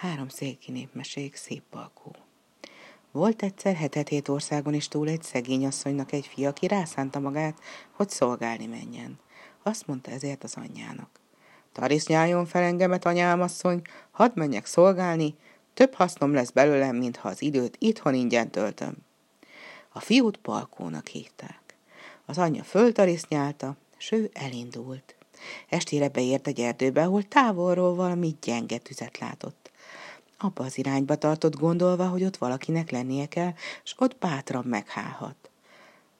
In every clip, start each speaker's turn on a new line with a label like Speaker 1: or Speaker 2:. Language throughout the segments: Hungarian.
Speaker 1: Három széki népmesék, szép balkó. Volt egyszer hetet-hét országon is túl egy szegény asszonynak egy fia, aki rászánta magát, hogy szolgálni menjen. Azt mondta ezért az anyjának. Tarisznyáljon fel engemet, anyám asszony, hadd menjek szolgálni, több hasznom lesz belőlem, mintha az időt itthon ingyen töltöm. A fiút Palkónak hívták. Az anyja föltarisznyálta, s ő elindult. Estére beért egy erdőbe, ahol távolról valami gyenge tüzet látott. Abba az irányba tartott gondolva, hogy ott valakinek lennie kell, és ott bátran meghálhat.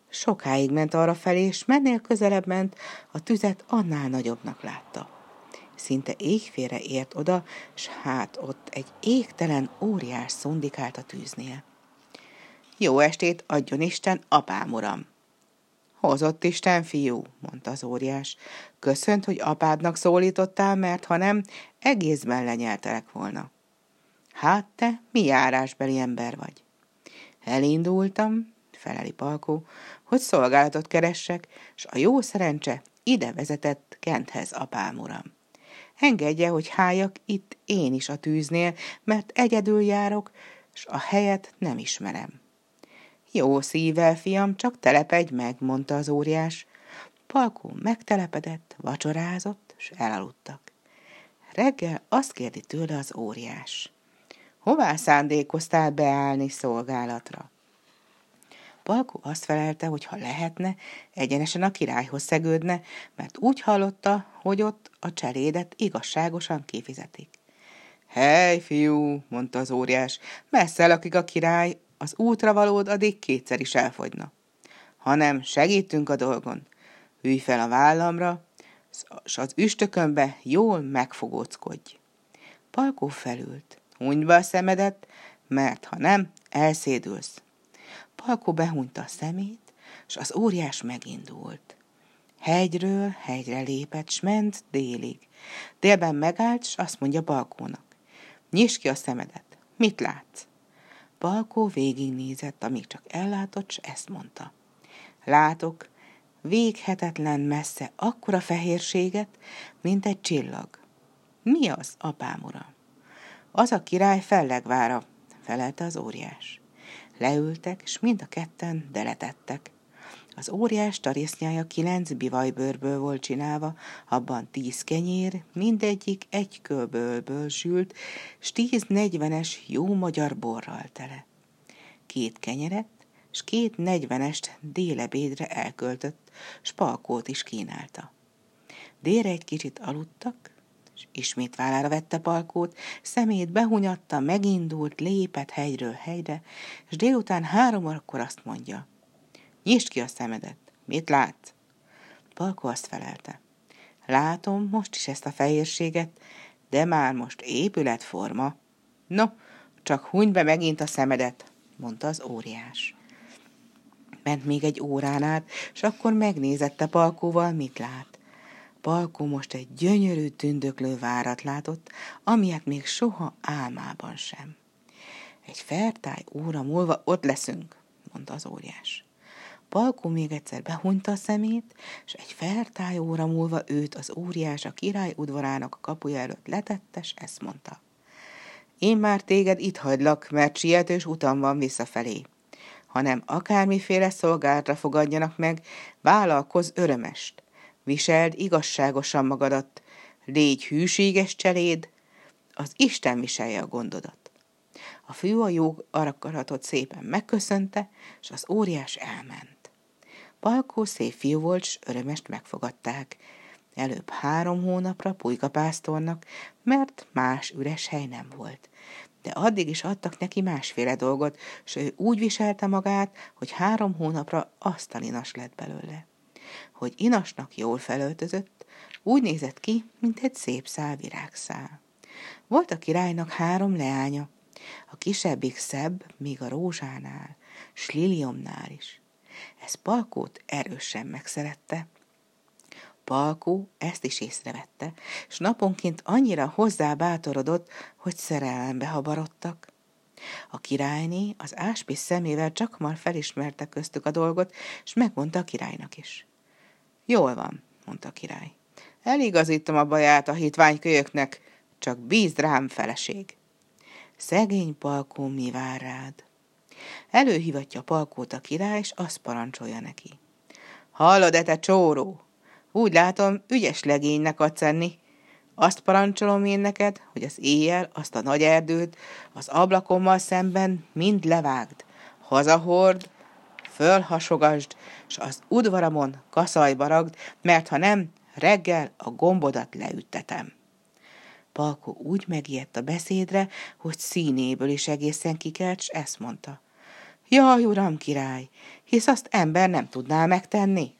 Speaker 1: Sokáig ment arra felé, és mennél közelebb ment, a tüzet annál nagyobbnak látta. Szinte égfélre ért oda, s hát ott egy égtelen óriás szondikált a tűznél. Jó estét, adjon Isten, apám uram! Hozott Isten, fiú, mondta az óriás. Köszönt, hogy apádnak szólítottál, mert ha nem, egészben lenyeltelek volna. Hát te mi járásbeli ember vagy? Elindultam, feleli Palkó, hogy szolgálatot keressek, s a jó szerencse ide vezetett Kenthez, apám uram. Engedje, hogy hájak itt én is a tűznél, mert egyedül járok, s a helyet nem ismerem. Jó szívvel, fiam, csak telepedj meg, mondta az óriás. Palkó megtelepedett, vacsorázott, s elaludtak. Reggel azt kérdi tőle az óriás. Hová szándékoztál beállni szolgálatra? Palkó azt felelte, hogy ha lehetne, egyenesen a királyhoz szegődne, mert úgy hallotta, hogy ott a cserédet igazságosan kifizetik. Hely, fiú, mondta az óriás, messze lakik a király, az útra valód addig kétszer is elfogyna. Hanem segítünk a dolgon. Ülj fel a vállamra, s az üstökönbe jól megfogóckodj. Palkó felült. Hunyd be a szemedet, mert ha nem, elszédülsz. Palkó behúnyta a szemét, s az óriás megindult. Hegyről hegyre lépett, s ment délig. Délben megállt, s azt mondja Balkónak. Nyisd ki a szemedet. Mit látsz? Balkó végignézett, amíg csak ellátott, s ezt mondta. Látok, véghetetlen messze akkora fehérséget, mint egy csillag. Mi az, apám uram? Az a király fellegvára, felelte az óriás. Leültek, és mind a ketten deletettek. Az óriás tarisznyája kilenc bivajbőrből volt csinálva, abban tíz kenyér, mindegyik egy kőbőlből sült, s tíz negyvenes jó magyar borral tele. Két kenyeret, s két negyvenest délebédre elköltött, s palkót is kínálta. Délre egy kicsit aludtak, ismét vállára vette palkót, szemét behunyatta, megindult, lépett hegyről hegyre, és délután három akkor azt mondja – Nyisd ki a szemedet. Mit látsz? Palko azt felelte. Látom most is ezt a fehérséget, de már most épületforma. No, csak huny be megint a szemedet, mondta az óriás. Ment még egy órán át, és akkor megnézette Palkóval, mit lát. Palkó most egy gyönyörű, tündöklő várat látott, amilyet még soha álmában sem. Egy fertály óra múlva ott leszünk, mondta az óriás. Palkó még egyszer behunyta a szemét, és egy fertály óra múlva őt az óriás a király udvarának a kapuja előtt letette, és ezt mondta. Én már téged itt hagylak, mert sietős utam van visszafelé. Hanem akármiféle szolgálatra fogadjanak meg, vállalkoz örömest. Viseld igazságosan magadat, légy hűséges cseléd, az Isten viselje a gondodat. A fű a jó arakaratot szépen megköszönte, és az óriás elment. Palkó szép fiú volt, s örömest megfogadták. Előbb három hónapra pulykapásztornak, mert más üres hely nem volt. De addig is adtak neki másféle dolgot, s ő úgy viselte magát, hogy három hónapra asztalinas lett belőle. Hogy inasnak jól felöltözött, úgy nézett ki, mint egy szép szál virágszál. Volt a királynak három leánya, a kisebbik szebb, még a rózsánál, s liliomnál is. Ez Palkót erősen megszerette. Palkó ezt is észrevette, és naponként annyira hozzá bátorodott, hogy szerelembe habarodtak. A királyné az áspis szemével csak már felismerte köztük a dolgot, és megmondta a királynak is. Jól van, mondta a király. Eligazítom a baját a hitványkölyöknek, csak bízd rám feleség. Szegény Palkó mi vár rád? Előhívatja Palkót a király, és azt parancsolja neki. Hallod-e, te csóró? Úgy látom, ügyes legénynek adsz enni. Azt parancsolom én neked, hogy az éjjel azt a nagy erdőt az ablakommal szemben mind levágd, hazahord, fölhasogasd, s az udvaramon kaszajba ragd, mert ha nem, reggel a gombodat leüttetem. Palko úgy megijedt a beszédre, hogy színéből is egészen kikelt, s ezt mondta. Jaj, uram király, hisz azt ember nem tudná megtenni.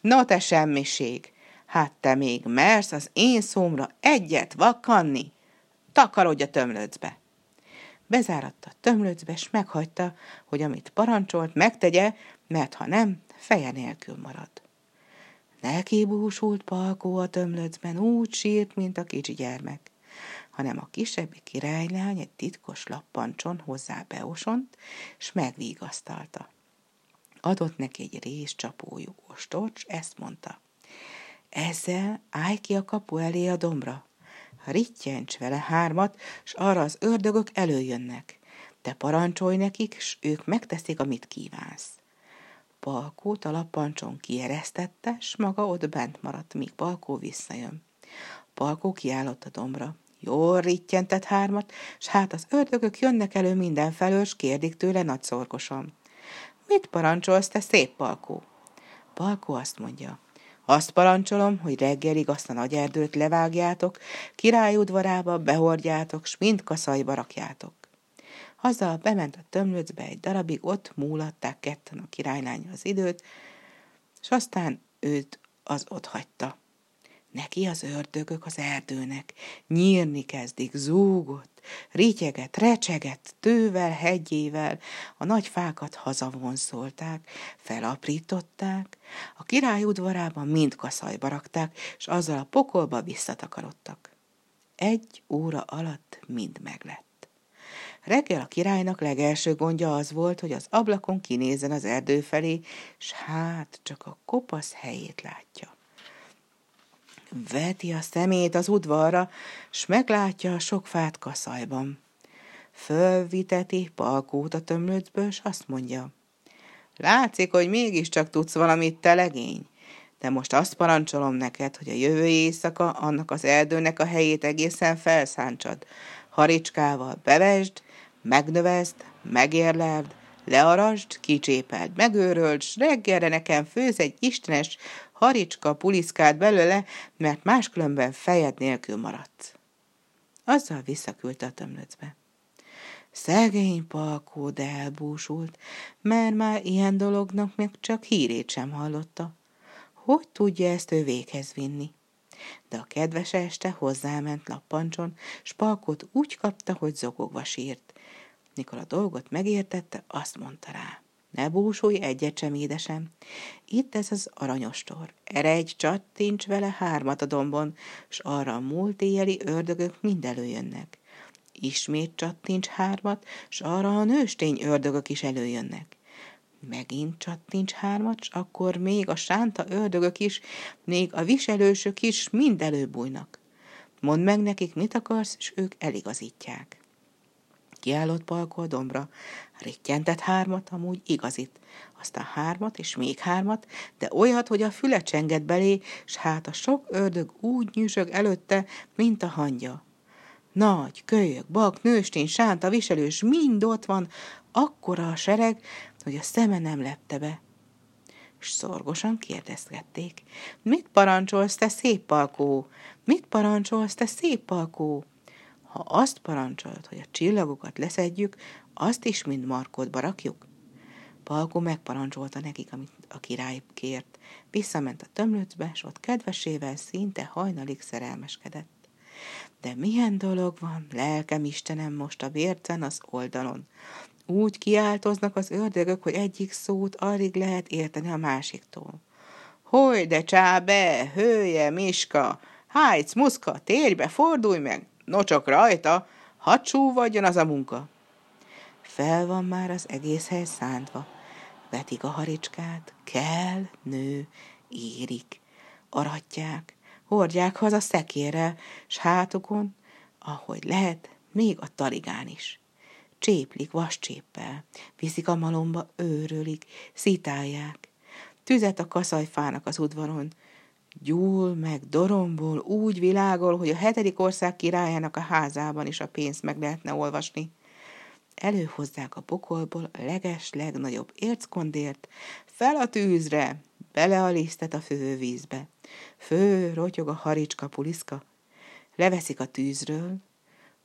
Speaker 1: No te semmiség, hát te még mersz az én szómra egyet vakkanni? Takarodj a tömlöcbe. Bezáratta a tömlöcbe, s meghagyta, hogy amit parancsolt, megtegye, mert ha nem, feje nélkül marad. Neki búsult Palkó a tömlöcben, úgy sírt, mint a kicsi gyermek, hanem a kisebbi királylány egy titkos lappancson hozzá beosont, s megvigasztalta. Adott neki egy rész csapójú ostort, s ezt mondta. Ezzel állj ki a kapu elé a dombra. Rittyents vele hármat, s arra az ördögök előjönnek. Te parancsolj nekik, s ők megteszik, amit kívánsz. Palkót a lappancson kieresztette, s maga ott bent maradt, míg Palkó visszajön. Palkó kiállott a dombra. Jól rittyentett hármat, s hát az ördögök jönnek elő mindenfelől, s kérdik tőle nagyszorgosan. Mit parancsolsz, te szép Palkó? Palkó azt mondja, azt parancsolom, hogy reggelig azt a nagy erdőt levágjátok, király udvarába behordjátok, s mind kaszaiba rakjátok. Azzal bement a tömlöcbe egy darabig, ott múlatták ketten a királylány az időt, és aztán őt az ott hagyta. Neki az ördögök az erdőnek, nyírni kezdik, zúgott, rityeget, recseget, tővel, hegyével, a nagy fákat hazavonszolták, felaprították, a király udvarában mind kaszajba rakták, és azzal a pokolba visszatakarodtak. Egy óra alatt mind meglett. Reggel a királynak legelső gondja az volt, hogy az ablakon kinézzen az erdő felé, s hát csak a kopasz helyét látja. Veti a szemét az udvarra, s meglátja a sok fát kaszajban. Fölviteti palkót a tömlöcből, s azt mondja. Látszik, hogy mégiscsak tudsz valamit, te legény. De most azt parancsolom neked, hogy a jövő éjszaka annak az erdőnek a helyét egészen felszántsad. Haricskával bevesd, megnövezd, megérleld, learasd, kicsépeld, megőröld, s reggelre nekem főz egy istenes haricska puliszkát belőle, mert máskülönben fejed nélkül maradsz. Azzal visszaküldte a tömlöcbe. Szegény palkó, de elbúsult, mert már ilyen dolognak még csak hírét sem hallotta. Hogy tudja ezt ő véghez vinni? De a kedves este hozzáment lappancson, s palkót úgy kapta, hogy zokogva sírt. Mikor a dolgot megértette, azt mondta rá. Ne búsulj egyet sem, édesem. Itt ez az aranyostor. Eredj, csattincs vele hármat a dombon, s arra a múlt éjjeli ördögök mind előjönnek. Ismét csattincs hármat, s arra a nőstény ördögök is előjönnek. Megint csattincs hármat, s akkor még a sánta ördögök is, még a viselősök is mind előbújnak. Mondd meg nekik, mit akarsz, és ők eligazítják. Kiállott Palko a dombra, rittyentett hármat, amúgy igazit, aztán hármat és még hármat, de olyat, hogy a füle csengett belé, s hát a sok ördög úgy nyüzsög előtte, mint a hangya. Nagy, kölyök, bak, nőstény, sánta, viselős, mind ott van, akkora a sereg, hogy a szeme nem lepte be. És szorgosan kérdezgették. Mit parancsolsz, te szép palkó? Mit parancsolsz, te szép palkó? Ha azt parancsolod, hogy a csillagokat leszedjük, azt is mind markodba rakjuk? Palkó megparancsolta nekik, amit a király kért. Visszament a tömlöcbe, s ott kedvesével szinte hajnalig szerelmeskedett. De milyen dolog van, lelkem Istenem, most a vércen az oldalon. Úgy kiáltoznak az ördögök, hogy egyik szót alig lehet érteni a másiktól. Hogy de csábe, hője, miska, hájc, muszka, térj be, fordulj meg, No csak rajta, hadd csúvadjon az a munka. Fel van már az egész hely szántva. Vetik a haricskát, kell, nő, érik, aratják, hordják haza szekérrel, s hátukon, ahogy lehet, még a taligán is. Cséplik vascséppel, viszik a malomba, őrölik, szitálják. Tüzet a kaszajfának az udvaron, gyúl meg dorombol úgy világol, hogy a hetedik ország királyának a házában is a pénzt meg lehetne olvasni. Előhozzák a pokolból a leges, legnagyobb érckondért, fel a tűzre, bele a lisztet a fővízbe. Fő, rotyog a haricska puliszka. Leveszik a tűzről,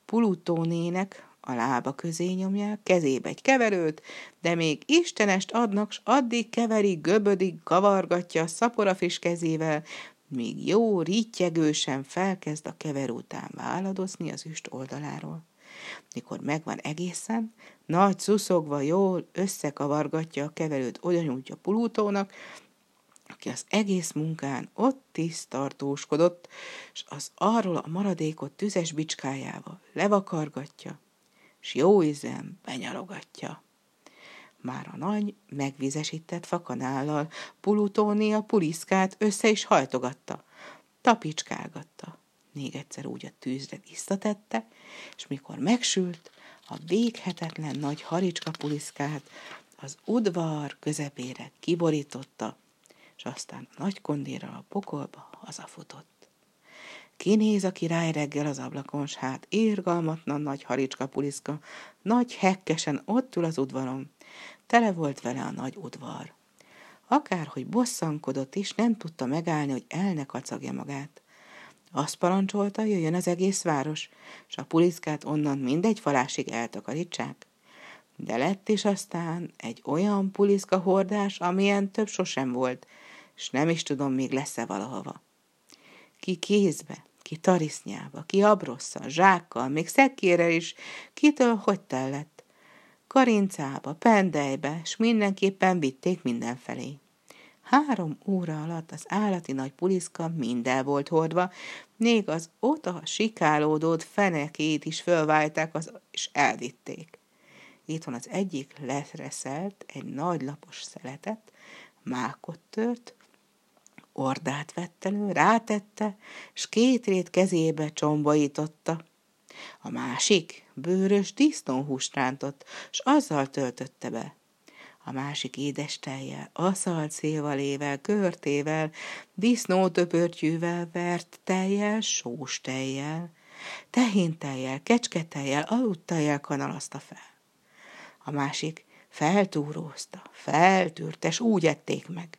Speaker 1: Pulutónének a lába közé nyomják, kezébe egy keverőt, de még istenest adnak, s addig keveri, göbödik, kavargatja a szapora friss kezével, míg jó rítyegősen felkezd a keverő után váladozni az üst oldaláról. Mikor megvan egészen, nagy szuszogva jól összekavargatja a keverőt, oda nyújtja Pulútónak, aki az egész munkán ott is tartóskodott, és az arról a maradékot tüzes bicskájával levakargatja, s jó ízem benyalogatja. Már a nagy, megvizesített fakanállal Pulutóni a puliszkát össze is hajtogatta, tapicskálgatta. Még egyszer úgy a tűzre visszatette, és mikor megsült, a véghetetlen nagy haricska puliszkát az udvar közepére kiborította, és aztán a nagy kondérral a pokolba hazafutott. Kinéz a király reggel az ablakon, s hát érgalmatlan nagy haricska puliszka, nagy hekkesen ott ül az udvaron. Tele volt vele a nagy udvar. Akárhogy bosszankodott is, nem tudta megállni, hogy el ne kacagja magát. Azt parancsolta, jöjjön az egész város, s a puliszkát onnan mindegy falásig eltakarítsák. De lett is aztán egy olyan puliszka hordás, amilyen több sosem volt, és nem is tudom, még lesz-e valahova. Ki kézbe, ki tarisznyába, ki abrosszal, zsákkal, még szekérrel is, kitől hogy tellett. Karincába, pendejbe, s mindenképpen vitték mindenfelé. Három óra alatt az állati nagy puliszka minden volt hordva, még az ota sikálódót fenekét is fölválták, az, és elvitték. Itt van az egyik letreszelt egy nagy lapos szeletet, mákot tört, ordát vett elő, rátette, s két rét kezébe csombaította. A másik bőrös disznóhúst rántott, s azzal töltötte be. A másik édes tejjel, aszalt szélvalével, körtével, disznótöpörtyűvel, vert tejjel, sós tejjel, tehintejjel, kecsketejjel, aludtejjel kanalazta fel. A másik feltúrózta, feltűrte, s úgy ették meg.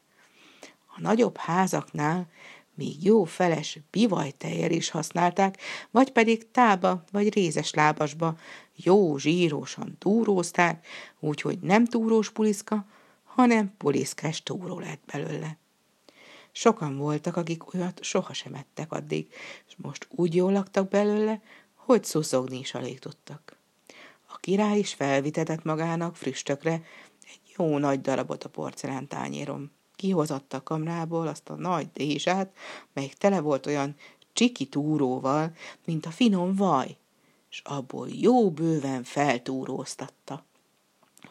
Speaker 1: Nagyobb házaknál még jó feles bivajtejjel is használták, vagy pedig tába vagy rézes lábasba jó zsírosan túrózták, úgyhogy nem túrós puliszka, hanem puliszkás túró lett belőle. Sokan voltak, akik olyat sohasem ettek addig, és most úgy jól laktak belőle, hogy szuszogni is alig tudtak. A király is felvitetett magának früstökre egy jó nagy darabot a porcelán tányérom kihozatta a kamrából azt a nagy dézsát, melyik tele volt olyan csiki túróval, mint a finom vaj, és abból jó bőven feltúróztatta.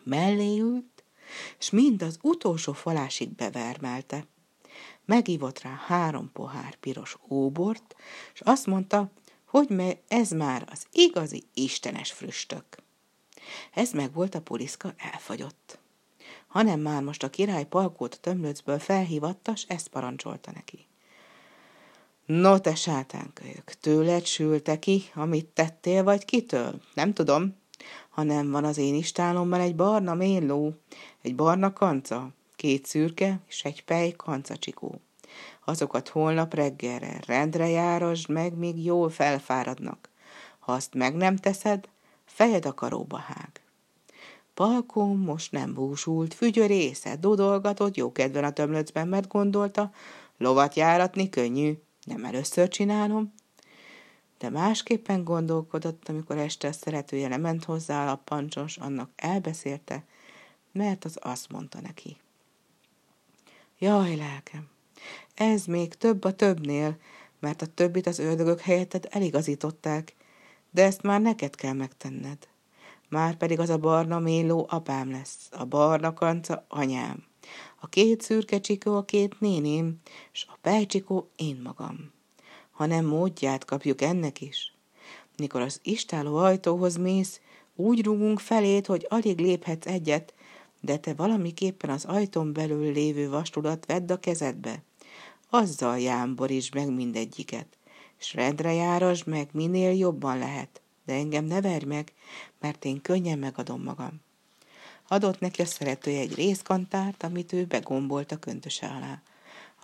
Speaker 1: Mellé ült, és mind az utolsó falásig bevermelte. Megívott rá három pohár piros óbort, és azt mondta, hogy ez már az igazi istenes früstök. Ez meg volt a puliszka elfagyott hanem már most a király palkót tömlöcből felhívatta, s ezt parancsolta neki. No, te sátánkölyök, tőled sülte ki, amit tettél, vagy kitől? Nem tudom, hanem van az én istálomban egy barna mélló, egy barna kanca, két szürke és egy pej kancacsikó. Azokat holnap reggelre rendre járasd meg, míg jól felfáradnak. Ha azt meg nem teszed, fejed a karóba hág. Palkó most nem búsult, fügyörésze, dodolgatott jókedven a tömlöcben, mert gondolta, lovat járatni könnyű, nem először csinálom. De másképpen gondolkodott, amikor este a szeretője lement hozzá a lappancsos, annak elbeszélte, mert az azt mondta neki. Jaj, lelkem, ez még több a többnél, mert a többit az ördögök helyetted eligazították, de ezt már neked kell megtenned. Már pedig az a barna méló apám lesz, a barna kanca anyám. A két szürke csikó a két néném, és a pejcsikó én magam. Hanem módját kapjuk ennek is. Mikor az istáló ajtóhoz mész, úgy rúgunk felét, hogy alig léphetsz egyet, de te valamiképpen az ajtón belül lévő vastulat vedd a kezedbe. Azzal jámborítsd meg mindegyiket, s rendre járas meg minél jobban lehet, de engem ne verj meg, mert én könnyen megadom magam. Adott neki a szeretője egy részkantárt, amit ő begombolt a köntöse alá.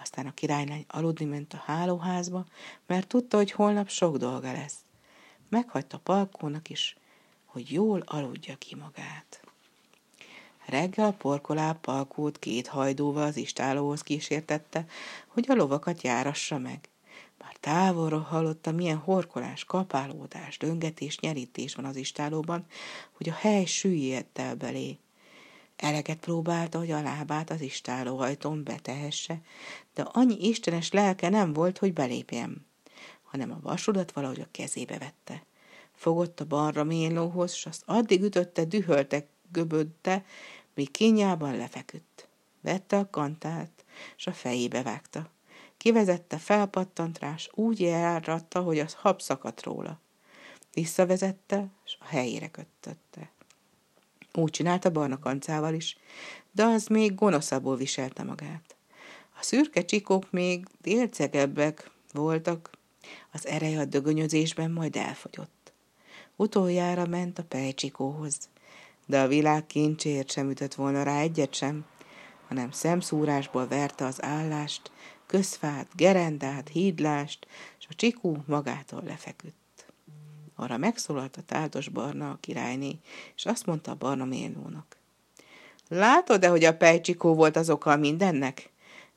Speaker 1: Aztán a királylány aludni ment a hálóházba, mert tudta, hogy holnap sok dolga lesz. Meghagyta Palkónak is, hogy jól aludja ki magát. Reggel porkolá Palkót két hajdóval az istálóhoz kísértette, hogy a lovakat járassa meg. Távolról hallotta, milyen horkolás, kapálódás, döngetés, nyerítés van az istálóban, hogy a hely süllyedte el belé. Eleget próbálta, hogy a lábát az istálóhajtón betehesse, de annyi istenes lelke nem volt, hogy belépjem, hanem a vasudat valahogy a kezébe vette. Fogott a balra mélóhoz, s azt addig ütötte, dühölte, göbödte, míg kínjában lefeküdt. Vette a kantát, s a fejébe vágta. Kivezette felpattant rás, úgy elratta, hogy az hab szakadt róla. Visszavezette, és a helyére kötötte. Úgy csinálta barna kancával is, de az még gonoszabbul viselte magát. A szürke csikók még délcegebbek voltak, az ereje a dögönyözésben majd elfogyott. Utoljára ment a pejcsikóhoz, de a világ kincsért sem ütött volna rá egyet sem, hanem szemszúrásból verte az állást, közfát, gerendát, hídlást, és a csikú magától lefeküdt. Arra megszólalt a táltos barna a királyné, és azt mondta a barna mélónak. Látod-e, hogy a pejcsikó volt az oka mindennek?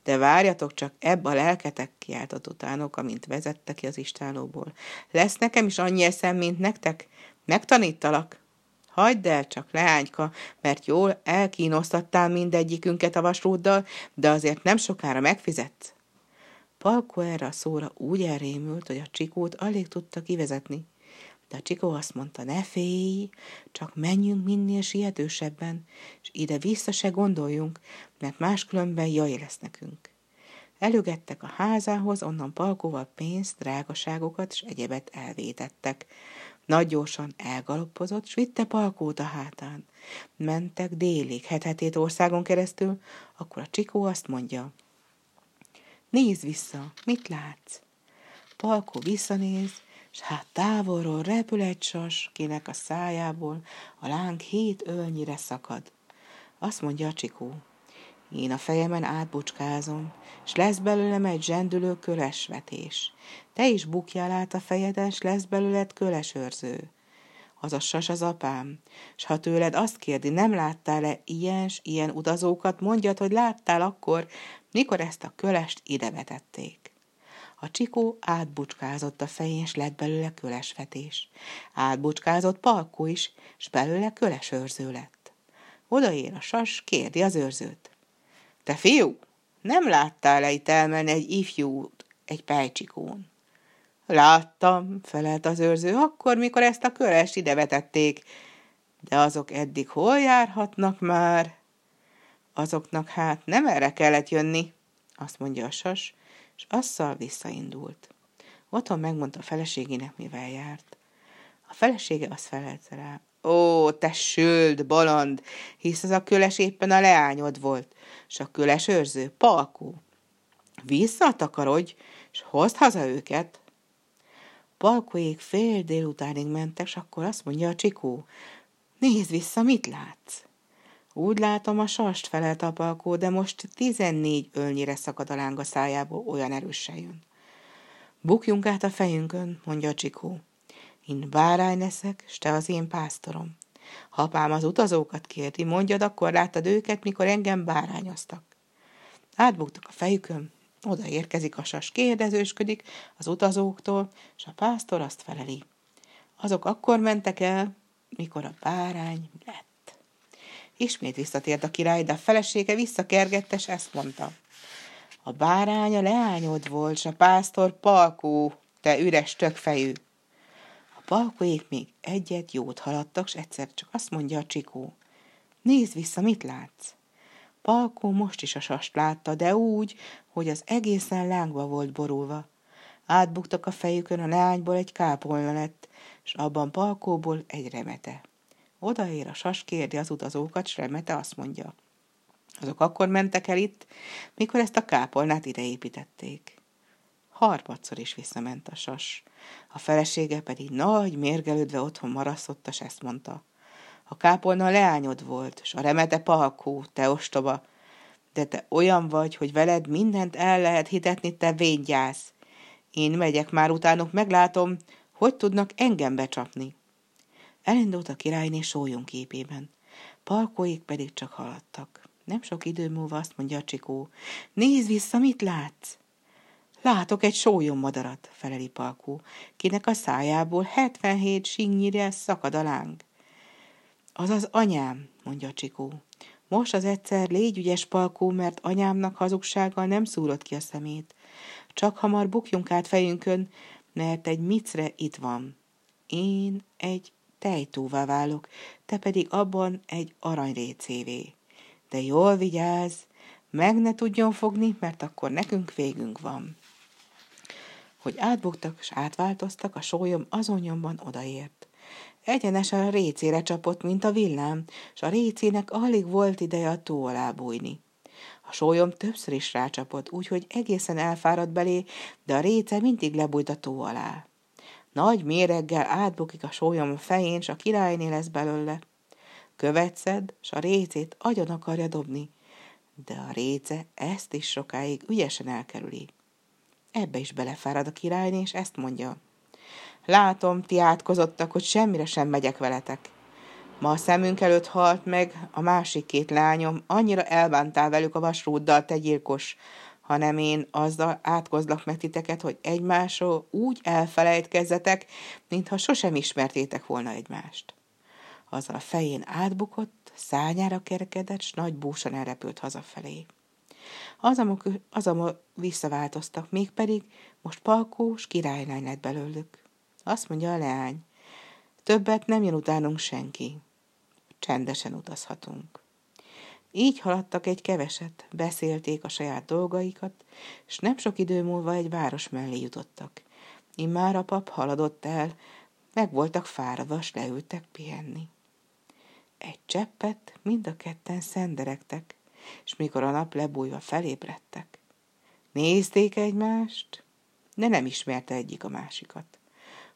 Speaker 1: De várjatok csak, ebb a lelketek, kiáltott utánok, amint vezette ki az istálóból. Lesz nekem is annyi eszem, mint nektek? Megtanítalak? Hagyd el csak, leányka, mert jól elkínosztattál mindegyikünket a vasrúddal, de azért nem sokára megfizetsz. Palko erre a szóra úgy elrémült, hogy a csikót alig tudta kivezetni. De a csikó azt mondta, ne félj, csak menjünk minél sietősebben, és ide-vissza se gondoljunk, mert máskülönben jaj lesz nekünk. Előgettek a házához, onnan palkóval pénzt, drágaságokat és egyebet elvétettek. Nagy gyorsan elgaloppozott, s vitte palkót a hátán. Mentek délig, hetetét országon keresztül, akkor a csikó azt mondja, nézd vissza, mit látsz? Palkó visszanéz, s hát távolról repül egy sas, kinek a szájából a láng hét ölnyire szakad. Azt mondja a csikó, én a fejemen átbucskázom, s lesz belőlem egy zsendülő kölesvetés. Te is bukjál át a fejeden, s lesz belőled kölesőrző. Az a sas az apám, s ha tőled azt kérdi, nem láttál-e ilyen s ilyen utazókat, mondjad, hogy láttál akkor, mikor ezt a kölest ide vetették. A csikó átbucskázott a fején, s lett belőle kölesvetés. Átbucskázott palkó is, s belőle kölesőrző lett. Odaér a sas, kérdi az őrzőt. Te fiú, nem láttál-e itt elmenni egy ifjút egy pejcsikón? Láttam, felelt az őrző, akkor, mikor ezt a kölest ide vetették. De azok eddig hol járhatnak már? Azoknak hát nem erre kellett jönni, azt mondja a sas, és asszal visszaindult. Otthon megmondta a feleségének, mivel járt. A felesége azt felelte rá, Ó, te sült, baland, hisz az a köles éppen a leányod volt, s a köles őrző, Palkó. Visszatakarodj, s hozd haza őket. Palkóék fél délutánig mentek, s akkor azt mondja a csikó, nézd vissza, mit látsz? Úgy látom, a sast felelt a palkó, de most tizennégy ölnyire szakad a láng szájából, olyan erősen jön. Bukjunk át a fejünkön, mondja a csikó. Én bárány leszek, s te az én pásztorom. Ha apám az utazókat kérdi, mondjad, akkor láttad őket, mikor engem bárányoztak. Átbuktuk a fejükön, oda érkezik a sas, kérdezősködik az utazóktól, és a pásztor azt feleli. Azok akkor mentek el, mikor a bárány lett. Ismét visszatért a király, de a felesége visszakergette, és ezt mondta. A bárány a leányod volt, s a pásztor palkó, te üres tökfejű. A palkóék még egyet jót haladtak, s egyszer csak azt mondja a csikó. Nézd vissza, mit látsz? Palkó most is a sast látta, de úgy, hogy az egészen lángba volt borulva. Átbuktak a fejükön, a leányból egy kápolna lett, és abban palkóból egy remete. Odaér a sas, kérdi az utazókat, s remete azt mondja. Azok akkor mentek el itt, mikor ezt a kápolnát ide építették. Harmadszor is visszament a sas. A felesége pedig nagy mérgelődve otthon marasztott, és ezt mondta. A kápolna leányod volt, s a remete palkó, te ostoba, de te olyan vagy, hogy veled mindent el lehet hitetni, te véngyász. Én megyek már utánuk, meglátom, hogy tudnak engem becsapni. Elindult a királyné sólyom képében. Palkóik pedig csak haladtak. Nem sok idő múlva azt mondja a csikó, nézd vissza, mit látsz? Látok egy sólyom madarat, feleli Palkó, kinek a szájából 77 sinnyire szakad a láng. Az az anyám, mondja a csikó. Most az egyszer légy ügyes, Palkó, mert anyámnak hazugsággal nem szúrott ki a szemét. Csak hamar bukjunk át fejünkön, mert egy micre itt van. Én egy tejtóvá válok, te pedig abban egy aranyrécévé. De jól vigyázz, meg ne tudjon fogni, mert akkor nekünk végünk van. Hogy átbuktak és átváltoztak, a sólyom azon nyomban odaért. Egyenesen a récére csapott, mint a villám, és a récének alig volt ideje a tó alá bújni. A sólyom többször is rácsapott, úgyhogy egészen elfáradt belé, de a réce mindig lebújt a tó alá. Nagy méreggel átbukik a sólyom fején, s a királyné lesz belőle. Követszed, s a récét agyon akarja dobni, de a réce ezt is sokáig ügyesen elkerüli. Ebbe is belefárad a királyné, és ezt mondja. Látom, ti átkozottak, hogy semmire sem megyek veletek. Ma a szemünk előtt halt meg a másik két lányom, annyira elbántál velük a vasrúddal, te gyilkos, hanem én azzal átkozlak meg titeket, hogy egymásról úgy elfelejtkezzetek, mintha sosem ismertétek volna egymást. Azzal a fején átbukott, szányára kerekedett, s nagy búsan elrepült hazafelé. Azamok, azamok visszaváltoztak, mégpedig most palkós királylány lett belőlük. Azt mondja a leány, többet nem jön utánunk senki. Csendesen utazhatunk. Így haladtak egy keveset, beszélték a saját dolgaikat, és nem sok idő múlva egy város mellé jutottak. Immár a pap haladott el, meg voltak fáradva, s leültek pihenni. Egy cseppet mind a ketten szenderegtek, és mikor a nap lebújva felébredtek. Nézték egymást, de nem ismerte egyik a másikat.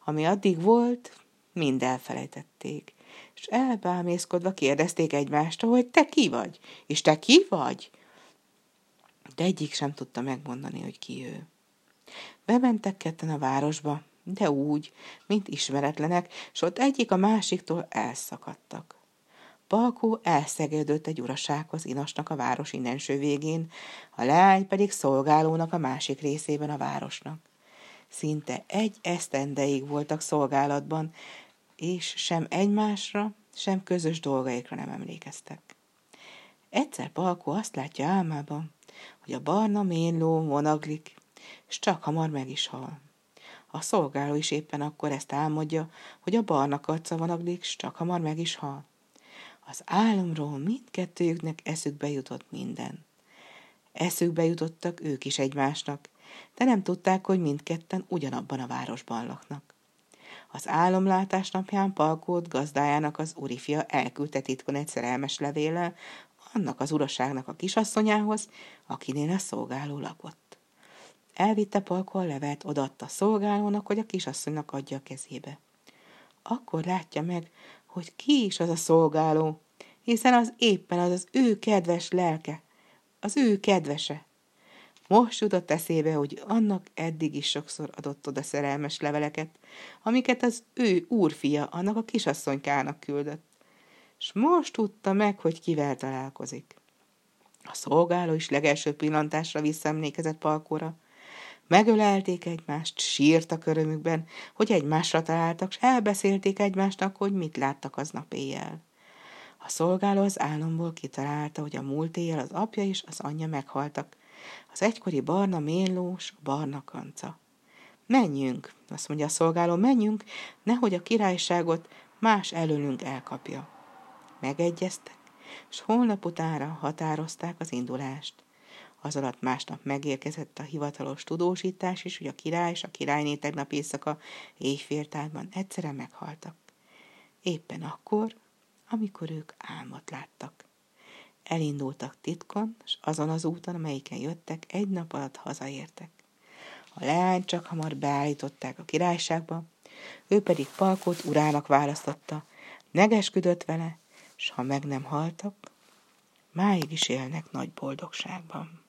Speaker 1: Ami addig volt, mind elfelejtették, és elbámészkodva kérdezték egymástól, hogy te ki vagy, és te ki vagy? De egyik sem tudta megmondani, hogy ki ő. Bementek ketten a városba, de úgy, mint ismeretlenek, s ott egyik a másiktól elszakadtak. Balkó elszegődött egy urasághoz inasnak a város innenső végén, a leány pedig szolgálónak a másik részében a városnak. Szinte egy esztendeig voltak szolgálatban, és sem egymásra, sem közös dolgaikra nem emlékeztek. Egyszer Balkó azt látja álmában, hogy a barna ménló vonaglik, és csak hamar meg is hal. A szolgáló is éppen akkor ezt álmodja, hogy a barna karca vonaglik, és csak hamar meg is hal. Az álomról mindkettőjüknek eszükbe jutott minden. Eszükbe jutottak ők is egymásnak, de nem tudták, hogy mindketten ugyanabban a városban laknak. Az álomlátás napján Palkót gazdájának az úrifia elküldte titkon egy szerelmes levéllel annak az uraságnak a kisasszonyához, akinél a szolgáló lakott. Elvitte Palkó a levet, odaadta a szolgálónak, hogy a kisasszonynak adja a kezébe. Akkor látja meg, hogy ki is az a szolgáló, hiszen az éppen az az ő kedves lelke, az ő kedvese. Most jutott eszébe, hogy annak eddig is sokszor adott oda szerelmes leveleket, amiket az ő úrfia annak a kisasszonykának küldött. És most tudta meg, hogy kivel találkozik. A szolgáló is legelső pillantásra visszaemlékezett Palkóra. Megölelték egymást, sírtak örömükben, hogy egymásra találtak, és elbeszélték egymásnak, hogy mit láttak aznap éjjel. A szolgáló az álomból kitalálta, hogy a múlt éjjel az apja és az anyja meghaltak, az egykori barna ménlós, barna kanca. Menjünk, azt mondja a szolgáló, menjünk, nehogy a királyságot más előlünk elkapja. Megegyeztek, és holnap utára határozták az indulást. Az alatt másnap megérkezett a hivatalos tudósítás is, hogy a király és a királyné tegnap éjszaka éjféltárban egyszerre meghaltak. Éppen akkor, amikor ők álmot láttak. Elindultak titkon, és azon az úton, amelyiken jöttek, egy nap alatt hazaértek. A leány csak hamar beállították a királyságba, ő pedig Palkot urának választotta, negesküdött vele, s ha meg nem haltak, máig is élnek nagy boldogságban.